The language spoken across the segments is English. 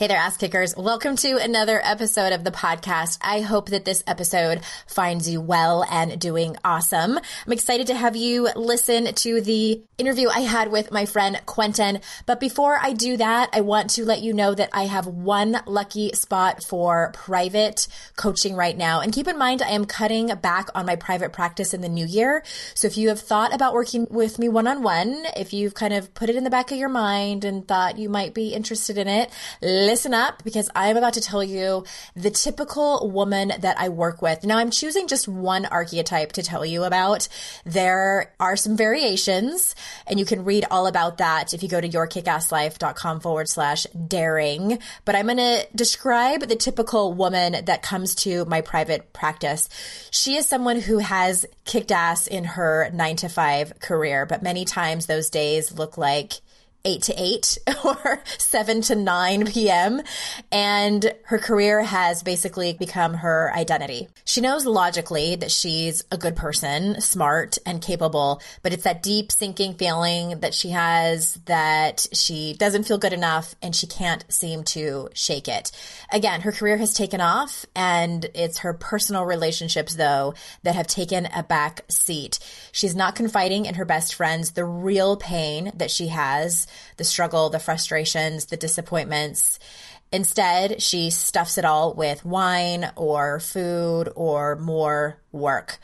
Hey there, ass kickers. Welcome to another episode of the podcast. I hope that this episode finds you well and doing awesome. I'm excited to have you listen to the interview I had with my friend Quentin. But before I do that, I want to let you know that I have one lucky spot for private coaching right now. And keep in mind, I am cutting back on my private practice in the new year. So if you have thought about working with me one on one, if you've kind of put it in the back of your mind and thought you might be interested in it, listen up because I am about to tell you the typical woman that I work with. Now, I'm choosing just one archetype to tell you about. There are some variations, and you can read all about that if you go to yourkickasslife.com forward slash daring. But I'm going to describe the typical woman that comes to my private practice. She is someone who has kicked ass in her nine to five career, but many times those days look like 8 to 8 or 7 to 9 p.m. And her career has basically become her identity. She knows logically that she's a good person, smart and capable, but it's that deep sinking feeling that she has that she doesn't feel good enough and she can't seem to shake it. Again, her career has taken off and it's her personal relationships though that have taken a back seat. She's not confiding in her best friends the real pain that she has the struggle, the frustrations, the disappointments. Instead, she stuffs it all with wine or food or more work.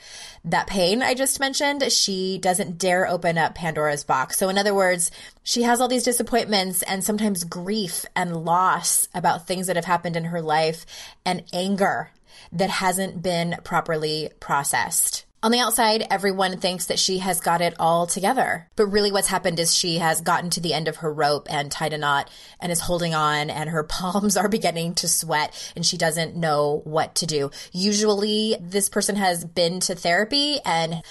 That pain I just mentioned, she doesn't dare open up Pandora's box. So, in other words, she has all these disappointments and sometimes grief and loss about things that have happened in her life and anger that hasn't been properly processed. On the outside, everyone thinks that she has got it all together. But really what's happened is she has gotten to the end of her rope and tied a knot and is holding on and her palms are beginning to sweat and she doesn't know what to do. Usually this person has been to therapy and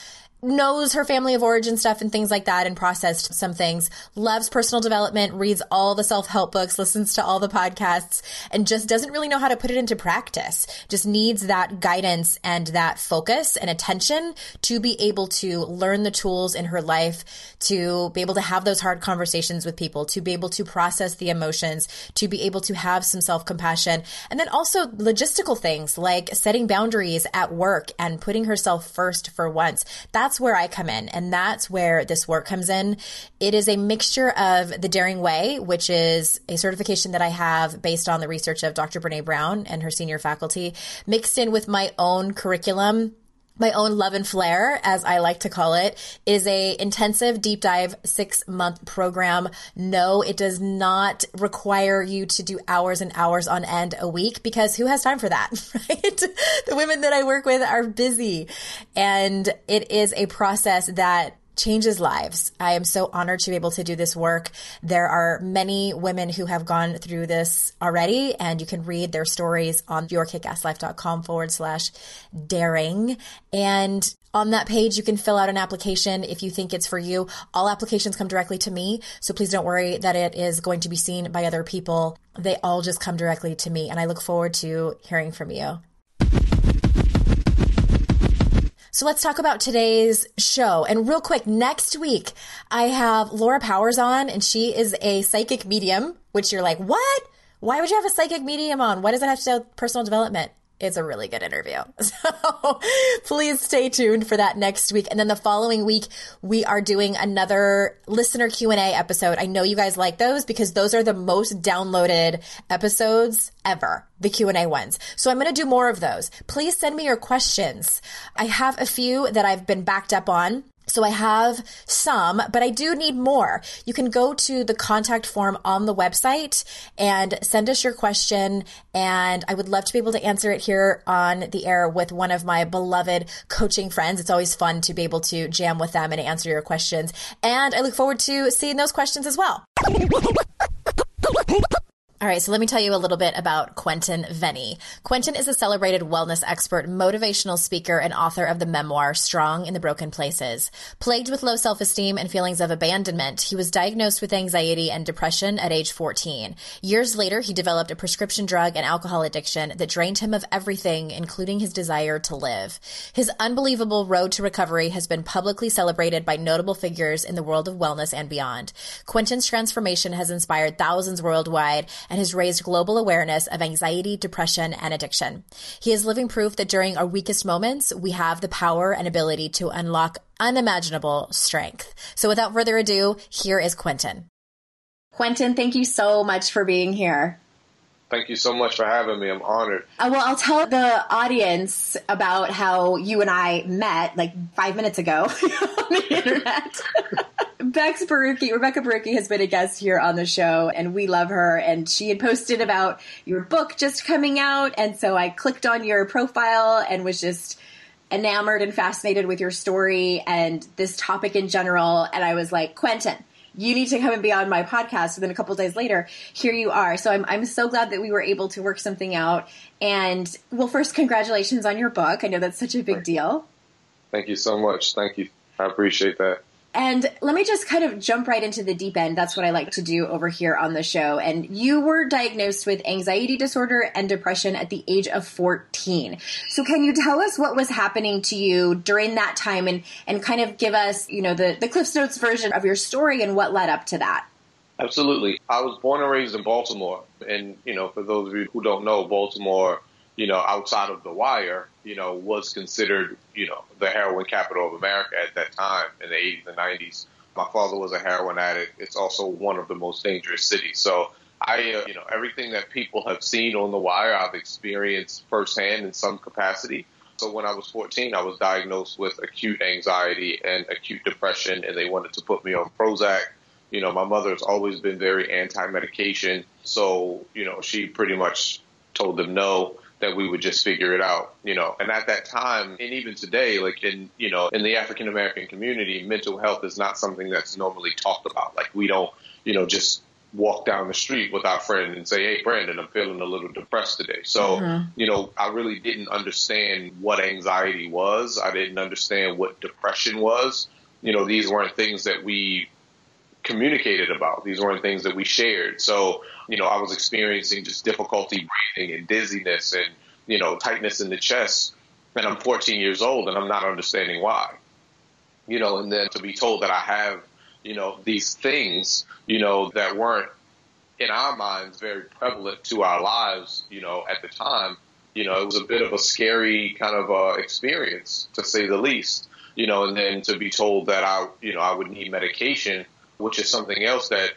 knows her family of origin stuff and things like that and processed some things, loves personal development, reads all the self help books, listens to all the podcasts, and just doesn't really know how to put it into practice. Just needs that guidance and that focus and attention to be able to learn the tools in her life, to be able to have those hard conversations with people, to be able to process the emotions, to be able to have some self compassion, and then also logistical things like setting boundaries at work and putting herself first for once. That's that's where I come in. And that's where this work comes in. It is a mixture of the Daring Way, which is a certification that I have based on the research of Dr. Brene Brown and her senior faculty, mixed in with my own curriculum my own love and flair, as I like to call it, is a intensive deep dive six month program. No, it does not require you to do hours and hours on end a week because who has time for that, right? the women that I work with are busy and it is a process that changes lives. I am so honored to be able to do this work. There are many women who have gone through this already, and you can read their stories on yourkickasslife.com forward slash daring. And on that page, you can fill out an application if you think it's for you. All applications come directly to me, so please don't worry that it is going to be seen by other people. They all just come directly to me, and I look forward to hearing from you. So let's talk about today's show. And real quick, next week I have Laura Powers on and she is a psychic medium, which you're like, what? Why would you have a psychic medium on? Why does it have to do with personal development? It's a really good interview. So please stay tuned for that next week. And then the following week, we are doing another listener Q&A episode. I know you guys like those because those are the most downloaded episodes ever, the Q&A ones. So I'm going to do more of those. Please send me your questions. I have a few that I've been backed up on. So I have some, but I do need more. You can go to the contact form on the website and send us your question. And I would love to be able to answer it here on the air with one of my beloved coaching friends. It's always fun to be able to jam with them and answer your questions. And I look forward to seeing those questions as well. All right, so let me tell you a little bit about Quentin Vennie. Quentin is a celebrated wellness expert, motivational speaker, and author of the memoir Strong in the Broken Places. Plagued with low self esteem and feelings of abandonment, he was diagnosed with anxiety and depression at age 14. Years later, he developed a prescription drug and alcohol addiction that drained him of everything, including his desire to live. His unbelievable road to recovery has been publicly celebrated by notable figures in the world of wellness and beyond. Quentin's transformation has inspired thousands worldwide and has raised global awareness of anxiety, depression, and addiction. He is living proof that during our weakest moments, we have the power and ability to unlock unimaginable strength. So without further ado, here is Quentin. Quentin, thank you so much for being here. Thank you so much for having me. I'm honored. Uh, well, I'll tell the audience about how you and I met like five minutes ago on the internet. Bex Borucki, Rebecca Borucki has been a guest here on the show and we love her. And she had posted about your book just coming out. And so I clicked on your profile and was just enamored and fascinated with your story and this topic in general. And I was like, Quentin, you need to come and be on my podcast. And then a couple days later, here you are. So I'm, I'm so glad that we were able to work something out. And well, first, congratulations on your book. I know that's such a big deal. Thank you so much. Thank you. I appreciate that. And let me just kind of jump right into the deep end. That's what I like to do over here on the show. And you were diagnosed with anxiety disorder and depression at the age of 14. So can you tell us what was happening to you during that time and, and kind of give us, you know, the, the Cliffs Notes version of your story and what led up to that? Absolutely. I was born and raised in Baltimore. And, you know, for those of you who don't know, Baltimore you know, outside of the wire, you know, was considered, you know, the heroin capital of America at that time in the 80s and 90s. My father was a heroin addict. It's also one of the most dangerous cities. So I, uh, you know, everything that people have seen on the wire, I've experienced firsthand in some capacity. So when I was 14, I was diagnosed with acute anxiety and acute depression, and they wanted to put me on Prozac. You know, my mother's always been very anti-medication, so you know, she pretty much told them no that we would just figure it out, you know. And at that time, and even today, like in, you know, in the African American community, mental health is not something that's normally talked about. Like we don't, you know, just walk down the street with our friend and say, Hey, Brandon, I'm feeling a little depressed today. So, mm-hmm. you know, I really didn't understand what anxiety was. I didn't understand what depression was. You know, these weren't things that we communicated about. These weren't things that we shared. So, you know, I was experiencing just difficulty breathing and dizziness and, you know, tightness in the chest. And I'm 14 years old and I'm not understanding why. You know, and then to be told that I have, you know, these things, you know, that weren't in our minds very prevalent to our lives, you know, at the time, you know, it was a bit of a scary kind of uh, experience to say the least, you know, and then to be told that I, you know, I would need medication which is something else that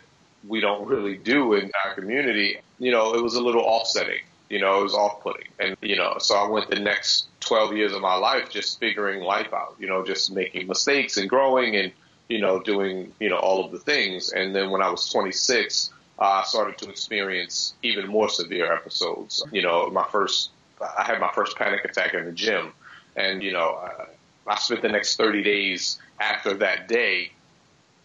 we don't really do in our community, you know, it was a little offsetting. You know, it was off putting. And, you know, so I went the next 12 years of my life just figuring life out, you know, just making mistakes and growing and, you know, doing, you know, all of the things. And then when I was 26, uh, I started to experience even more severe episodes. You know, my first, I had my first panic attack in the gym. And, you know, I spent the next 30 days after that day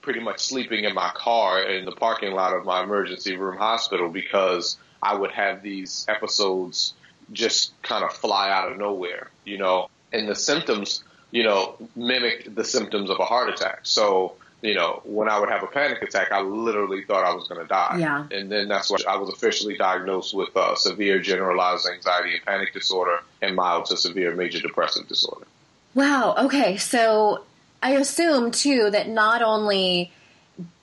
pretty much sleeping in my car in the parking lot of my emergency room hospital because I would have these episodes just kind of fly out of nowhere, you know, and the symptoms, you know, mimic the symptoms of a heart attack. So, you know, when I would have a panic attack, I literally thought I was going to die. Yeah. And then that's why I was officially diagnosed with uh, severe generalized anxiety and panic disorder and mild to severe major depressive disorder. Wow. Okay. So I assume too that not only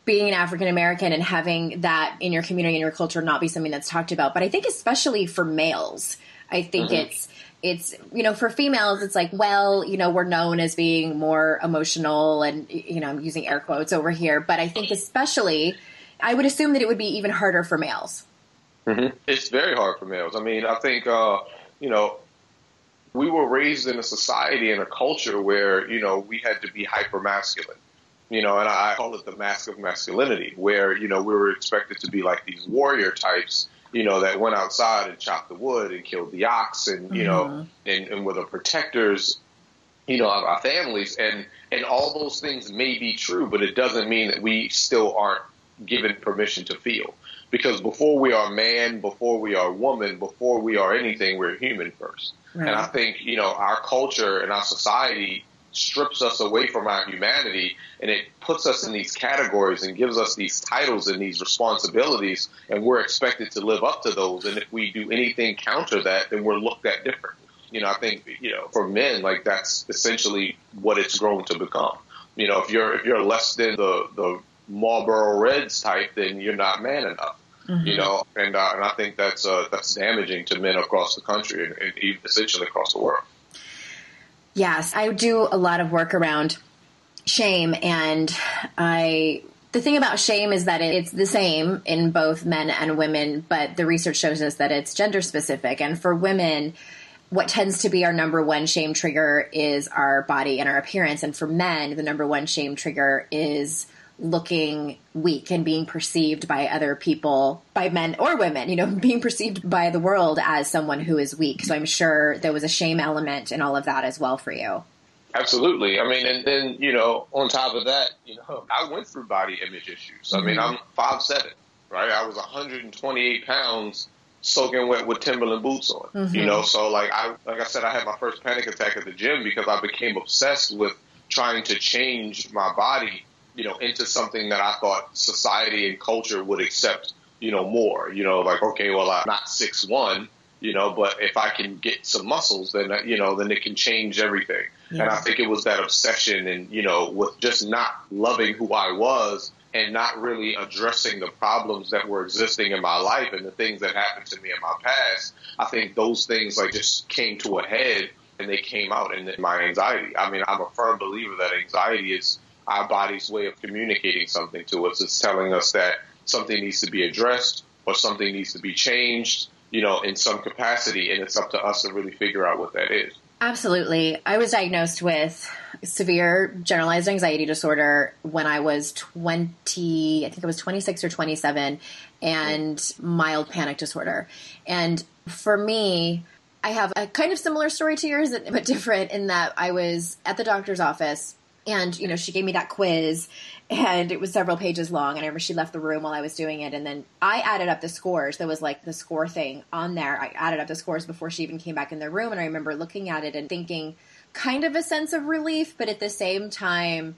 being an African American and having that in your community and your culture not be something that's talked about, but I think especially for males, I think mm-hmm. it's it's you know for females it's like well you know we're known as being more emotional and you know I'm using air quotes over here, but I think especially I would assume that it would be even harder for males. Mm-hmm. It's very hard for males. I mean, I think uh, you know we were raised in a society and a culture where, you know, we had to be hyper masculine. You know, and I call it the mask of masculinity, where, you know, we were expected to be like these warrior types, you know, that went outside and chopped the wood and killed the ox and, you mm-hmm. know, and, and were the protectors, you know, of our families. And, and all those things may be true, but it doesn't mean that we still aren't given permission to feel. because before we are man, before we are woman, before we are anything, we're human first. Right. And I think, you know, our culture and our society strips us away from our humanity and it puts us in these categories and gives us these titles and these responsibilities and we're expected to live up to those. And if we do anything counter that then we're looked at different. You know i think you know for men like that's essentially what it's grown to become. You know if you're if you're less than the the marlboro reds type then you're not man enough mm-hmm. you know and uh, and i think that's uh, that's damaging to men across the country and, and essentially across the world Yes, I do a lot of work around shame and I the thing about shame is that it's the same in both men and women, but the research shows us that it's gender specific. And for women, what tends to be our number one shame trigger is our body and our appearance. And for men, the number one shame trigger is looking weak and being perceived by other people, by men or women, you know, being perceived by the world as someone who is weak. So I'm sure there was a shame element in all of that as well for you. Absolutely. I mean, and then, you know, on top of that, you know, I went through body image issues. I mean, mm-hmm. I'm five seven, right? I was 128 pounds soaking wet with Timberland boots on, mm-hmm. you know, so like I, like I said, I had my first panic attack at the gym because I became obsessed with trying to change my body you know, into something that I thought society and culture would accept, you know, more, you know, like, okay, well, I'm not six one, you know, but if I can get some muscles, then, you know, then it can change everything. Yeah. And I think it was that obsession and, you know, with just not loving who I was and not really addressing the problems that were existing in my life and the things that happened to me in my past. I think those things like just came to a head and they came out in my anxiety. I mean, I'm a firm believer that anxiety is our body's way of communicating something to us. It's telling us that something needs to be addressed or something needs to be changed, you know, in some capacity. And it's up to us to really figure out what that is. Absolutely. I was diagnosed with severe generalized anxiety disorder when I was 20, I think it was 26 or 27, and mild panic disorder. And for me, I have a kind of similar story to yours, but different in that I was at the doctor's office and you know she gave me that quiz and it was several pages long and i remember she left the room while i was doing it and then i added up the scores. There was like the score thing on there. I added up the scores before she even came back in the room and i remember looking at it and thinking kind of a sense of relief but at the same time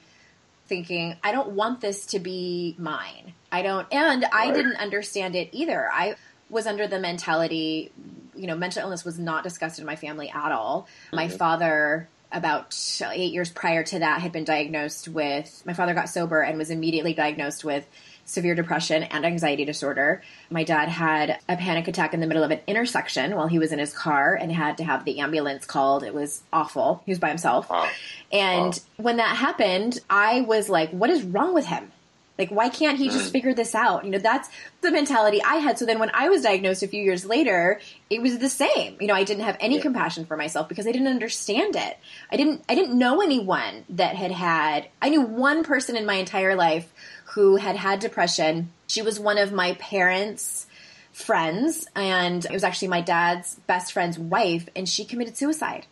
thinking i don't want this to be mine. I don't and right. i didn't understand it either. I was under the mentality you know mental illness was not discussed in my family at all. Mm-hmm. my father about eight years prior to that had been diagnosed with my father got sober and was immediately diagnosed with severe depression and anxiety disorder. My dad had a panic attack in the middle of an intersection while he was in his car and had to have the ambulance called. It was awful. He was by himself. Wow. And wow. when that happened, I was like, what is wrong with him? Like, why can't he just mm. figure this out? You know, that's the mentality I had. So then when I was diagnosed a few years later, it was the same. You know, I didn't have any yeah. compassion for myself because I didn't understand it. I didn't, I didn't know anyone that had had, I knew one person in my entire life who had had depression. She was one of my parents' friends and it was actually my dad's best friend's wife and she committed suicide.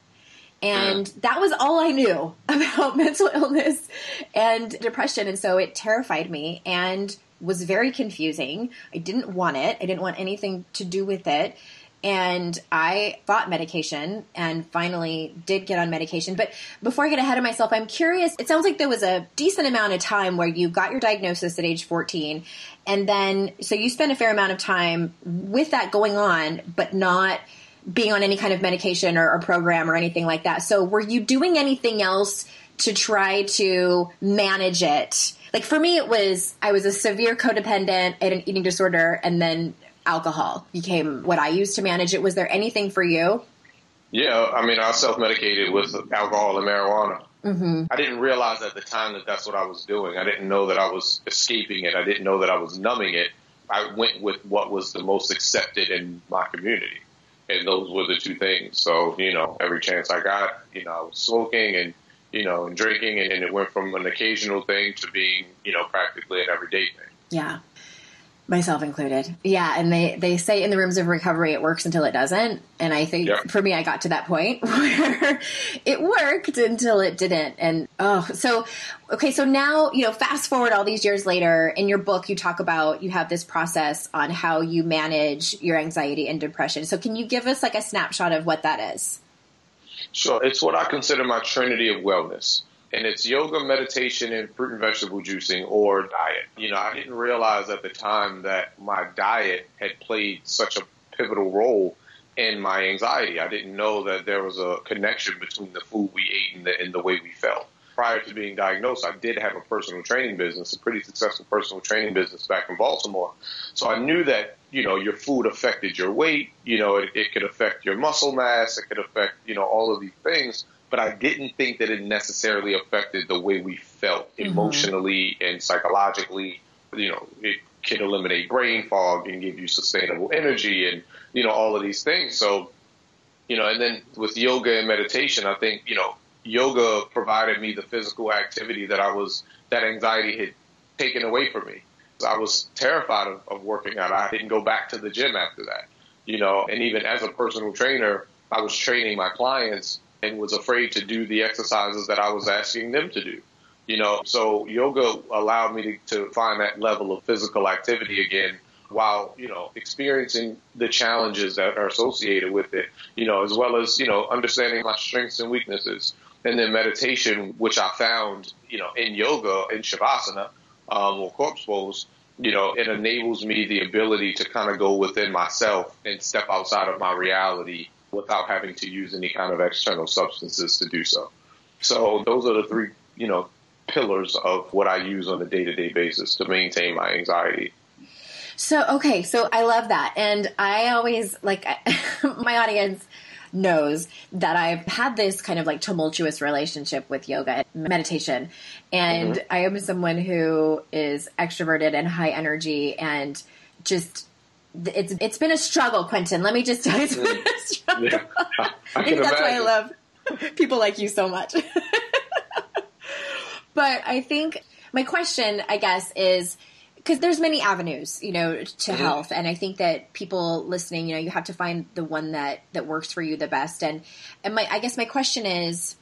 And that was all I knew about mental illness and depression. And so it terrified me and was very confusing. I didn't want it. I didn't want anything to do with it. And I thought medication and finally did get on medication. But before I get ahead of myself, I'm curious. It sounds like there was a decent amount of time where you got your diagnosis at age 14. And then, so you spent a fair amount of time with that going on, but not being on any kind of medication or, or program or anything like that. So were you doing anything else to try to manage it? Like for me, it was I was a severe codependent and an eating disorder, and then alcohol became what I used to manage it. Was there anything for you? Yeah, I mean, I self medicated with alcohol and marijuana. Mm-hmm. I didn't realize at the time that that's what I was doing. I didn't know that I was escaping it. I didn't know that I was numbing it. I went with what was the most accepted in my community and those were the two things. So, you know, every chance I got, you know, I was smoking and, you know, and drinking, and, and it went from an occasional thing to being, you know, practically an everyday thing. Yeah. Myself included. Yeah. And they, they say in the rooms of recovery, it works until it doesn't. And I think yeah. for me, I got to that point where it worked until it didn't. And oh, so, okay. So now, you know, fast forward all these years later in your book, you talk about, you have this process on how you manage your anxiety and depression. So can you give us like a snapshot of what that is? Sure. It's what I consider my trinity of wellness and it's yoga, meditation, and fruit and vegetable juicing or diet. You know, I didn't realize at the time that my diet had played such a pivotal role in my anxiety. I didn't know that there was a connection between the food we ate and the, and the way we felt. Prior to being diagnosed, I did have a personal training business, a pretty successful personal training business back in Baltimore. So I knew that, you know, your food affected your weight, you know, it, it could affect your muscle mass, it could affect, you know, all of these things but I didn't think that it necessarily affected the way we felt mm-hmm. emotionally and psychologically. You know, it can eliminate brain fog and give you sustainable energy and, you know, all of these things. So, you know, and then with yoga and meditation, I think, you know, yoga provided me the physical activity that I was, that anxiety had taken away from me. I was terrified of, of working out. I didn't go back to the gym after that, you know, and even as a personal trainer, I was training my clients and was afraid to do the exercises that I was asking them to do. You know, so yoga allowed me to, to find that level of physical activity again while, you know, experiencing the challenges that are associated with it, you know, as well as, you know, understanding my strengths and weaknesses. And then meditation, which I found, you know, in yoga, in Shavasana, um, or corpse pose, you know, it enables me the ability to kind of go within myself and step outside of my reality without having to use any kind of external substances to do so. So those are the three, you know, pillars of what I use on a day to day basis to maintain my anxiety. So, okay. So I love that. And I always like my audience knows that I've had this kind of like tumultuous relationship with yoga and meditation. And mm-hmm. I am someone who is extroverted and high energy and just it's it's been a struggle, Quentin. Let me just tell you, it's been a struggle. Yeah, I, I think that's imagine. why I love people like you so much. but I think my question, I guess, is because there's many avenues, you know, to mm-hmm. health, and I think that people listening, you know, you have to find the one that that works for you the best. And and my, I guess my question is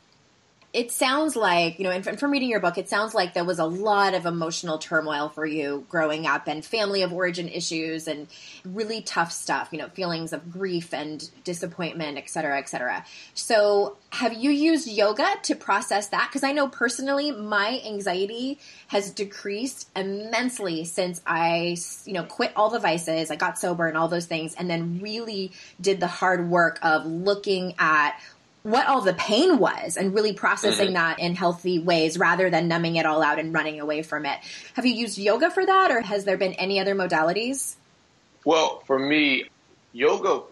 it sounds like, you know, and from reading your book, it sounds like there was a lot of emotional turmoil for you growing up and family of origin issues and really tough stuff, you know, feelings of grief and disappointment, et cetera, et cetera. So have you used yoga to process that? Because I know personally my anxiety has decreased immensely since I, you know, quit all the vices, I got sober and all those things, and then really did the hard work of looking at what all the pain was and really processing mm-hmm. that in healthy ways rather than numbing it all out and running away from it. Have you used yoga for that or has there been any other modalities? Well, for me, yoga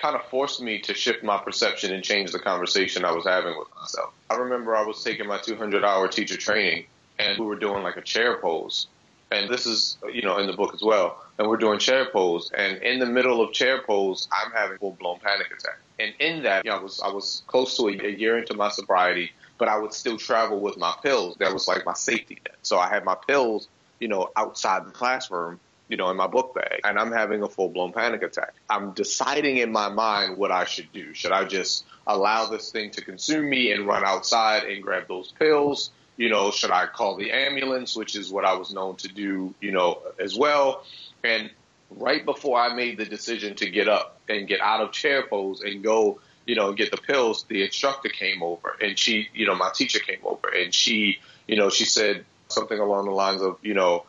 kind of forced me to shift my perception and change the conversation I was having with myself. I remember I was taking my 200 hour teacher training and we were doing like a chair pose. And this is, you know, in the book as well. And we're doing chair pose. And in the middle of chair pose, I'm having a full blown panic attack. And in that, you know, I was I was close to a, a year into my sobriety, but I would still travel with my pills. That was like my safety net. So I had my pills, you know, outside the classroom, you know, in my book bag, and I'm having a full blown panic attack. I'm deciding in my mind what I should do. Should I just allow this thing to consume me and run outside and grab those pills? You know, should I call the ambulance, which is what I was known to do, you know, as well? And right before I made the decision to get up and get out of chair pose and go, you know, get the pills, the instructor came over and she, you know, my teacher came over and she, you know, she said something along the lines of, you know,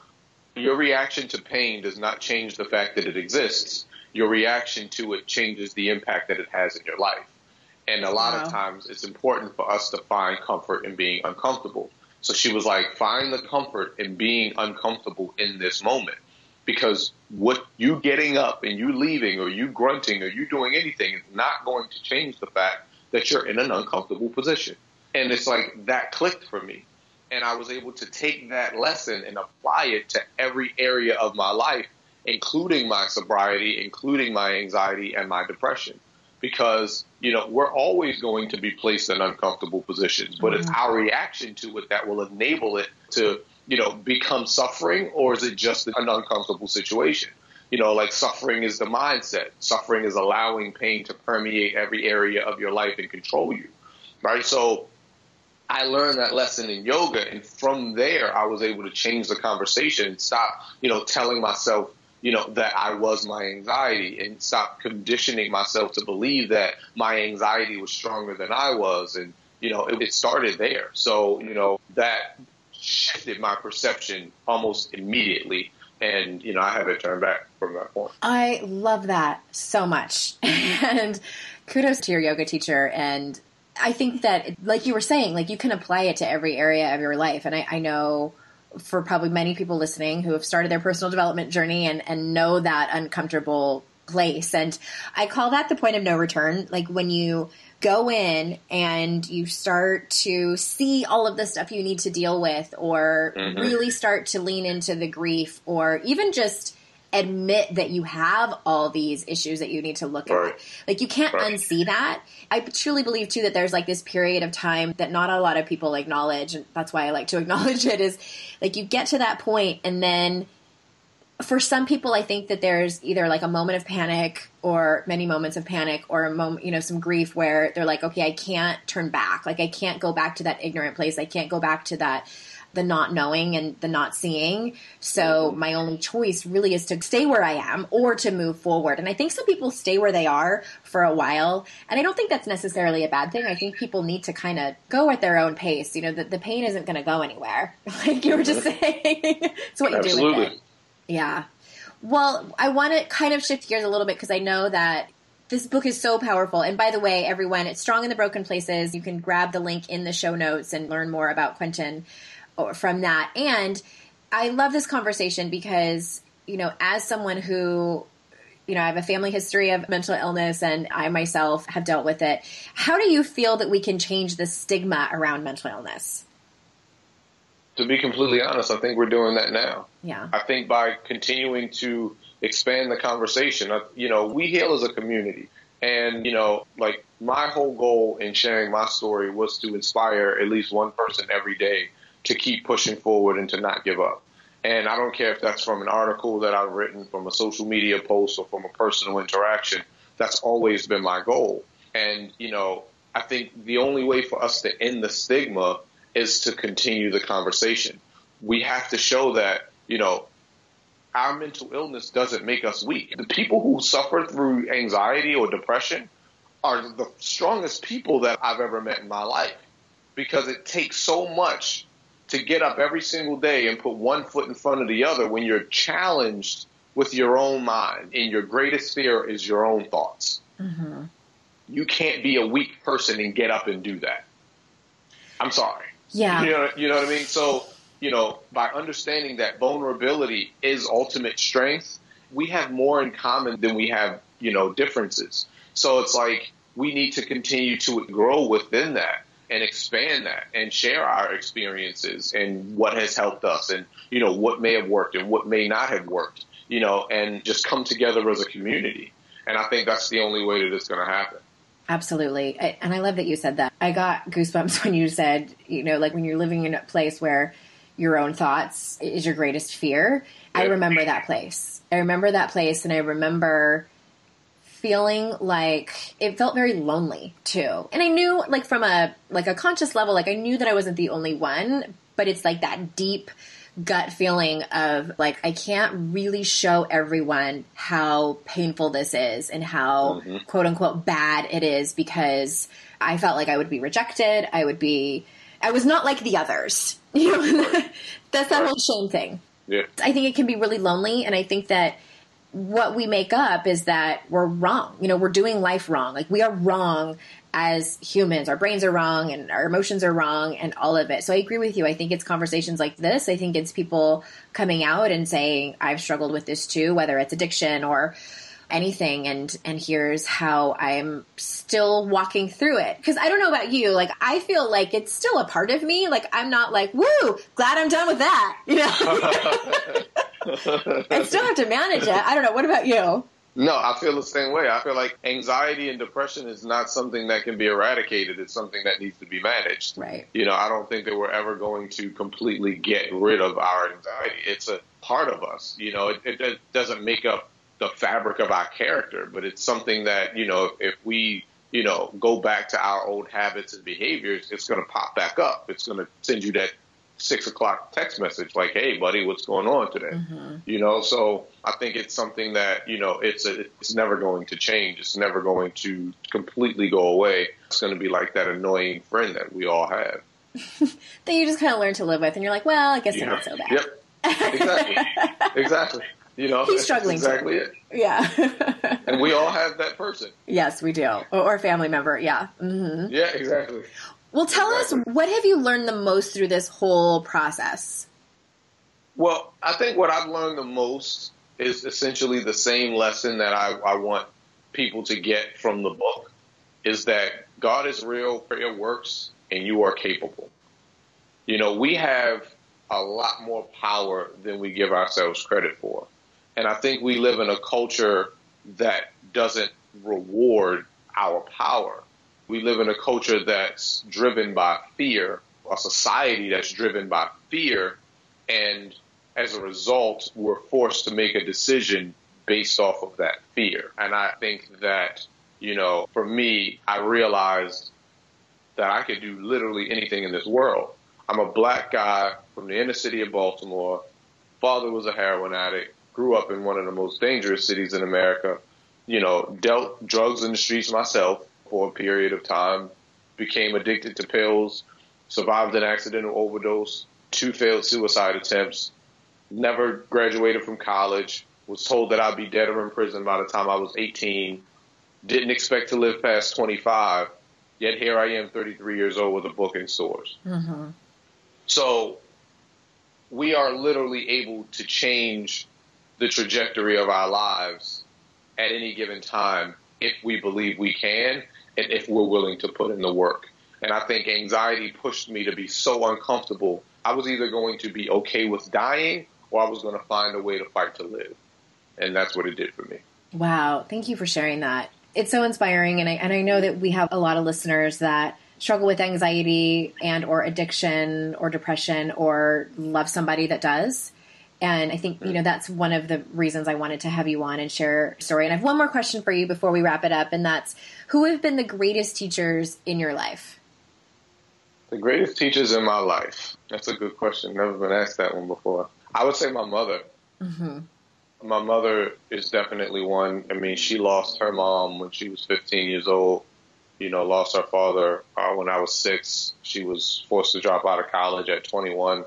your reaction to pain does not change the fact that it exists. Your reaction to it changes the impact that it has in your life. And a lot wow. of times it's important for us to find comfort in being uncomfortable. So she was like, find the comfort in being uncomfortable in this moment because what you getting up and you leaving or you grunting or you doing anything is not going to change the fact that you're in an uncomfortable position. And it's like that clicked for me. And I was able to take that lesson and apply it to every area of my life, including my sobriety, including my anxiety and my depression. Because, you know, we're always going to be placed in uncomfortable positions, but mm-hmm. it's our reaction to it that will enable it to you know, become suffering or is it just an uncomfortable situation? You know, like suffering is the mindset. Suffering is allowing pain to permeate every area of your life and control you, right? So I learned that lesson in yoga, and from there, I was able to change the conversation, and stop, you know, telling myself, you know, that I was my anxiety, and stop conditioning myself to believe that my anxiety was stronger than I was, and you know, it, it started there. So, you know, that shifted my perception almost immediately. And, you know, I to turned back from that point. I love that so much. and kudos to your yoga teacher. And I think that, like you were saying, like you can apply it to every area of your life. And I, I know for probably many people listening who have started their personal development journey and, and know that uncomfortable place. And I call that the point of no return. Like when you go in and you start to see all of the stuff you need to deal with or mm-hmm. really start to lean into the grief or even just admit that you have all these issues that you need to look right. at. Like you can't right. unsee that. I truly believe too that there's like this period of time that not a lot of people acknowledge and that's why I like to acknowledge it is like you get to that point and then for some people, I think that there's either like a moment of panic or many moments of panic or a moment, you know, some grief where they're like, okay, I can't turn back. Like, I can't go back to that ignorant place. I can't go back to that, the not knowing and the not seeing. So mm-hmm. my only choice really is to stay where I am or to move forward. And I think some people stay where they are for a while. And I don't think that's necessarily a bad thing. I think people need to kind of go at their own pace. You know, the, the pain isn't going to go anywhere. Like you were just saying, it's what you Absolutely. do with it. Yeah. Well, I want to kind of shift gears a little bit because I know that this book is so powerful. And by the way, everyone, it's Strong in the Broken Places. You can grab the link in the show notes and learn more about Quentin from that. And I love this conversation because, you know, as someone who you know, I have a family history of mental illness and I myself have dealt with it. How do you feel that we can change the stigma around mental illness? to be completely honest, I think we're doing that now. Yeah. I think by continuing to expand the conversation, uh, you know, we heal as a community. And, you know, like my whole goal in sharing my story was to inspire at least one person every day to keep pushing forward and to not give up. And I don't care if that's from an article that I've written, from a social media post, or from a personal interaction. That's always been my goal. And, you know, I think the only way for us to end the stigma is to continue the conversation. We have to show that, you know, our mental illness doesn't make us weak. The people who suffer through anxiety or depression are the strongest people that I've ever met in my life because it takes so much to get up every single day and put one foot in front of the other when you're challenged with your own mind and your greatest fear is your own thoughts. Mm-hmm. You can't be a weak person and get up and do that. I'm sorry. Yeah. You know, you know what I mean? So, you know, by understanding that vulnerability is ultimate strength, we have more in common than we have, you know, differences. So it's like we need to continue to grow within that and expand that and share our experiences and what has helped us and, you know, what may have worked and what may not have worked, you know, and just come together as a community. And I think that's the only way that it's going to happen. Absolutely. I, and I love that you said that. I got goosebumps when you said, you know, like when you're living in a place where your own thoughts is your greatest fear. I remember that place. I remember that place and I remember feeling like it felt very lonely too. And I knew like from a like a conscious level like I knew that I wasn't the only one, but it's like that deep gut feeling of like I can't really show everyone how painful this is and how mm-hmm. quote unquote bad it is because I felt like I would be rejected. I would be I was not like the others. You know, that's that whole shame thing. Yeah. I think it can be really lonely and I think that what we make up is that we're wrong. You know, we're doing life wrong. Like we are wrong as humans. Our brains are wrong and our emotions are wrong and all of it. So I agree with you. I think it's conversations like this. I think it's people coming out and saying, I've struggled with this too, whether it's addiction or anything and and here's how I'm still walking through it cuz I don't know about you like I feel like it's still a part of me like I'm not like woo glad I'm done with that you know I still have to manage it I don't know what about you No, I feel the same way. I feel like anxiety and depression is not something that can be eradicated. It's something that needs to be managed. Right. You know, I don't think that we're ever going to completely get rid of our anxiety. It's a part of us. You know, it, it doesn't make up the fabric of our character, but it's something that, you know, if we, you know, go back to our old habits and behaviors, it's going to pop back up. It's going to send you that six o'clock text message like, "Hey, buddy, what's going on today?" Mm-hmm. You know, so I think it's something that you know it's a, it's never going to change. It's never going to completely go away. It's going to be like that annoying friend that we all have that you just kind of learn to live with, and you're like, "Well, I guess yeah. it's not so bad." Yep, exactly, exactly. You know, he's struggling. Exactly too. it. Yeah. and we all have that person. Yes, we do, or, family member. Yeah. Mm-hmm. Yeah, exactly. Well, tell us what have you learned the most through this whole process? Well, I think what I've learned the most is essentially the same lesson that I, I want people to get from the book is that God is real, prayer works, and you are capable. You know, we have a lot more power than we give ourselves credit for. And I think we live in a culture that doesn't reward our power we live in a culture that's driven by fear, a society that's driven by fear, and as a result, we're forced to make a decision based off of that fear. And I think that, you know, for me, I realized that I could do literally anything in this world. I'm a black guy from the inner city of Baltimore. Father was a heroin addict, grew up in one of the most dangerous cities in America, you know, dealt drugs in the streets myself, for a period of time, became addicted to pills, survived an accidental overdose, two failed suicide attempts, never graduated from college, was told that I'd be dead or in prison by the time I was 18, didn't expect to live past 25, yet here I am 33 years old with a book in stores. Mm-hmm. So we are literally able to change the trajectory of our lives at any given time if we believe we can and if we're willing to put in the work. And I think anxiety pushed me to be so uncomfortable. I was either going to be okay with dying or I was going to find a way to fight to live. And that's what it did for me. Wow. Thank you for sharing that. It's so inspiring. And I, and I know that we have a lot of listeners that struggle with anxiety and or addiction or depression or love somebody that does. And I think, you know, that's one of the reasons I wanted to have you on and share story. And I have one more question for you before we wrap it up. And that's who have been the greatest teachers in your life? The greatest teachers in my life. That's a good question. Never been asked that one before. I would say my mother. Mm-hmm. My mother is definitely one. I mean, she lost her mom when she was 15 years old. You know, lost her father uh, when I was six. She was forced to drop out of college at 21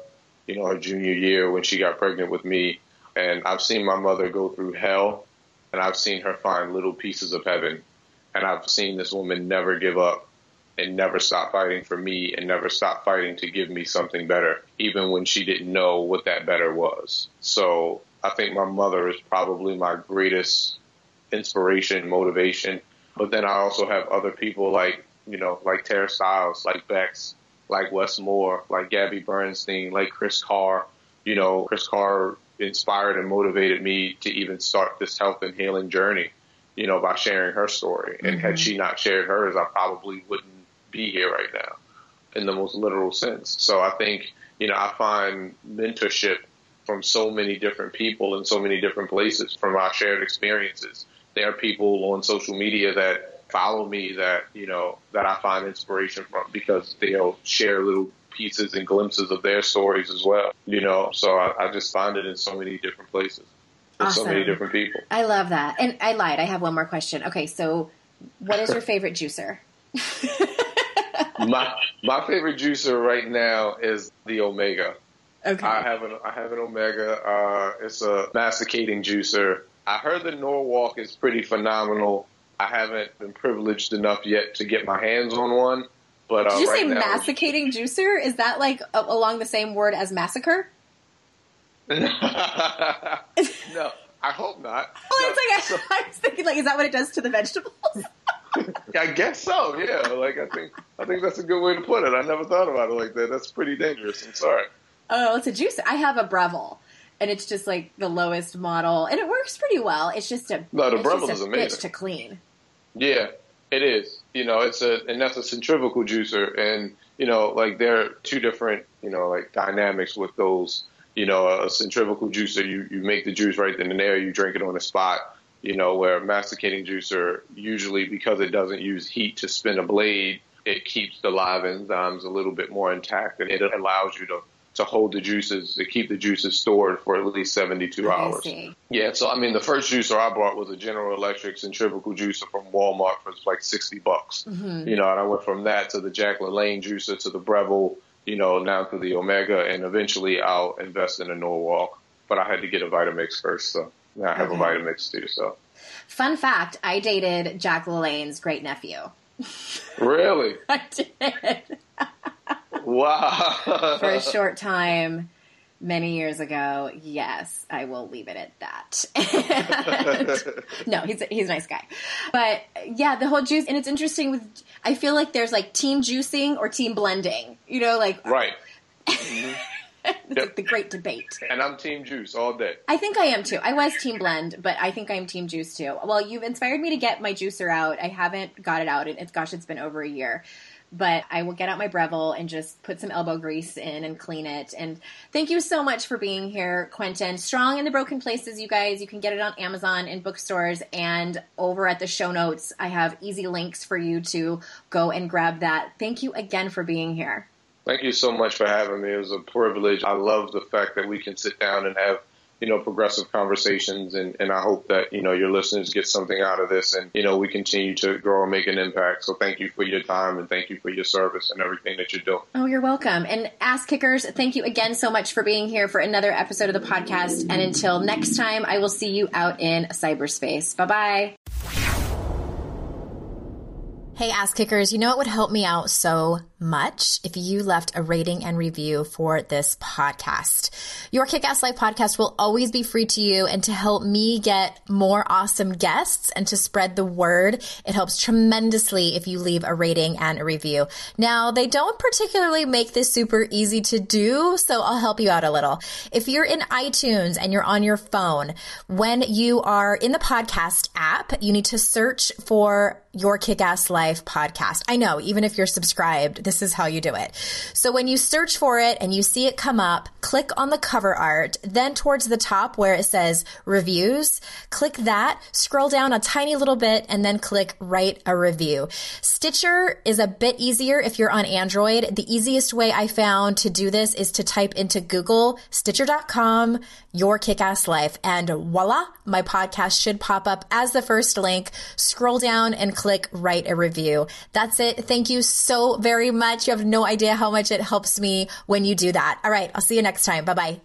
you know, her junior year when she got pregnant with me. And I've seen my mother go through hell and I've seen her find little pieces of heaven. And I've seen this woman never give up and never stop fighting for me and never stop fighting to give me something better, even when she didn't know what that better was. So I think my mother is probably my greatest inspiration, motivation. But then I also have other people like, you know, like Tara Stiles, like Bex, like Wes Moore, like Gabby Bernstein, like Kris Carr. You know, Kris Carr inspired and motivated me to even start this health and healing journey, you know, by sharing her story. And mm-hmm. had she not shared hers, I probably wouldn't be here right now in the most literal sense. So I think, you know, I find mentorship from so many different people in so many different places from our shared experiences. There are people on social media that follow me that you know that I find inspiration from because they'll share little pieces and glimpses of their stories as well. You know, so I, I just find it in so many different places. Awesome. so many different people. I love that. And I lied. I have one more question. Okay, so what is your favorite juicer? my my favorite juicer right now is the Omega. Okay. I have an I have an Omega. Uh, it's a masticating juicer. I heard the Norwalk is pretty phenomenal. I haven't been privileged enough yet to get my hands on one. But uh, did you right say now, masticating juicer? Is that like a, along the same word as massacre? no, I hope not. Oh, no, it's like I, I was thinking, like, is that what it does to the vegetables? I guess so. Yeah, like I think I think that's a good way to put it. I never thought about it like that. That's pretty dangerous. I'm sorry. Oh, it's a juicer. I have a Breville, and it's just like the lowest model, and it works pretty well. It's just a no, the Breville is a amazing to clean. Yeah, it is. You know, it's a and that's a centrifugal juicer, and you know, like there are two different you know like dynamics with those. You know, a centrifugal juicer, you you make the juice right then and there, you drink it on the spot. You know, where a masticating juicer usually because it doesn't use heat to spin a blade, it keeps the live enzymes a little bit more intact, and it allows you to to hold the juices, to keep the juices stored for at least 72 hours. see. Yeah, so I mean, the first juicer I bought was a General Electric centrifugal juicer from Walmart for like 60 bucks. Mm-hmm. You know, and I went from that to the Jack LaLanne juicer to the Breville, you know, now to the Omega, and eventually I'll invest in a Norwalk. But I had to get a Vitamix first, so now I have Okay. a Vitamix too. So Fun fact: I dated Jack LaLanne's great nephew. really, I did wow. for a short time. Many years ago, yes, I will leave it at that. no, he's a, he's a nice guy, but yeah, the whole juice, and it's interesting. With I feel like there's like team juicing or team blending. You know, like right, it's Yep. like the great debate. and I'm Team Juice all day. I think I am too. I was team blend, but I think I'm team juice too. Well, you've inspired me to get my juicer out. I haven't got it out. and it's gosh, it's been over a year. But I will get out my Breville and just put some elbow grease in and clean it. And thank you so much for being here, Quentin. Strong in the Broken Places, you guys. You can get it on Amazon and bookstores. And over at the show notes, I have easy links for you to go and grab that. Thank you again for being here. Thank you so much for having me. It was a privilege. I love the fact that we can sit down and have, you know, progressive conversations and, and I hope that, you know, your listeners get something out of this and, you know, we continue to grow and make an impact. So thank you for your time and thank you for your service and everything that you're doing. Oh, you're welcome. And Ass Kickers, thank you again so much for being here for another episode of the podcast. And until next time, I will see you out in cyberspace. Bye bye. Hey, ass kickers, you know it would help me out so much if you left a rating and review for this podcast. Your Kick Ass Life podcast will always be free to you and to help me get more awesome guests and to spread the word, it helps tremendously if you leave a rating and a review. Now, they don't particularly make this super easy to do, so I'll help you out a little. If you're in iTunes and you're on your phone, when you are in the podcast app, you need to search for your Kick Ass Life podcast. I know, even if you're subscribed, this is how you do it. So when you search for it and you see it come up, click on the cover art, then towards the top where it says reviews, click that, scroll down a tiny little bit, and then click write a review. Stitcher is a bit easier if you're on Android. The easiest way I found to do this is to type into Google, stitcher.com, your kickass life, and voila, my podcast should pop up as the first link. Scroll down and click write a review. That's it. Thank you so very much. You have no idea how much it helps me when you do that. All right. I'll see you next time. Bye bye.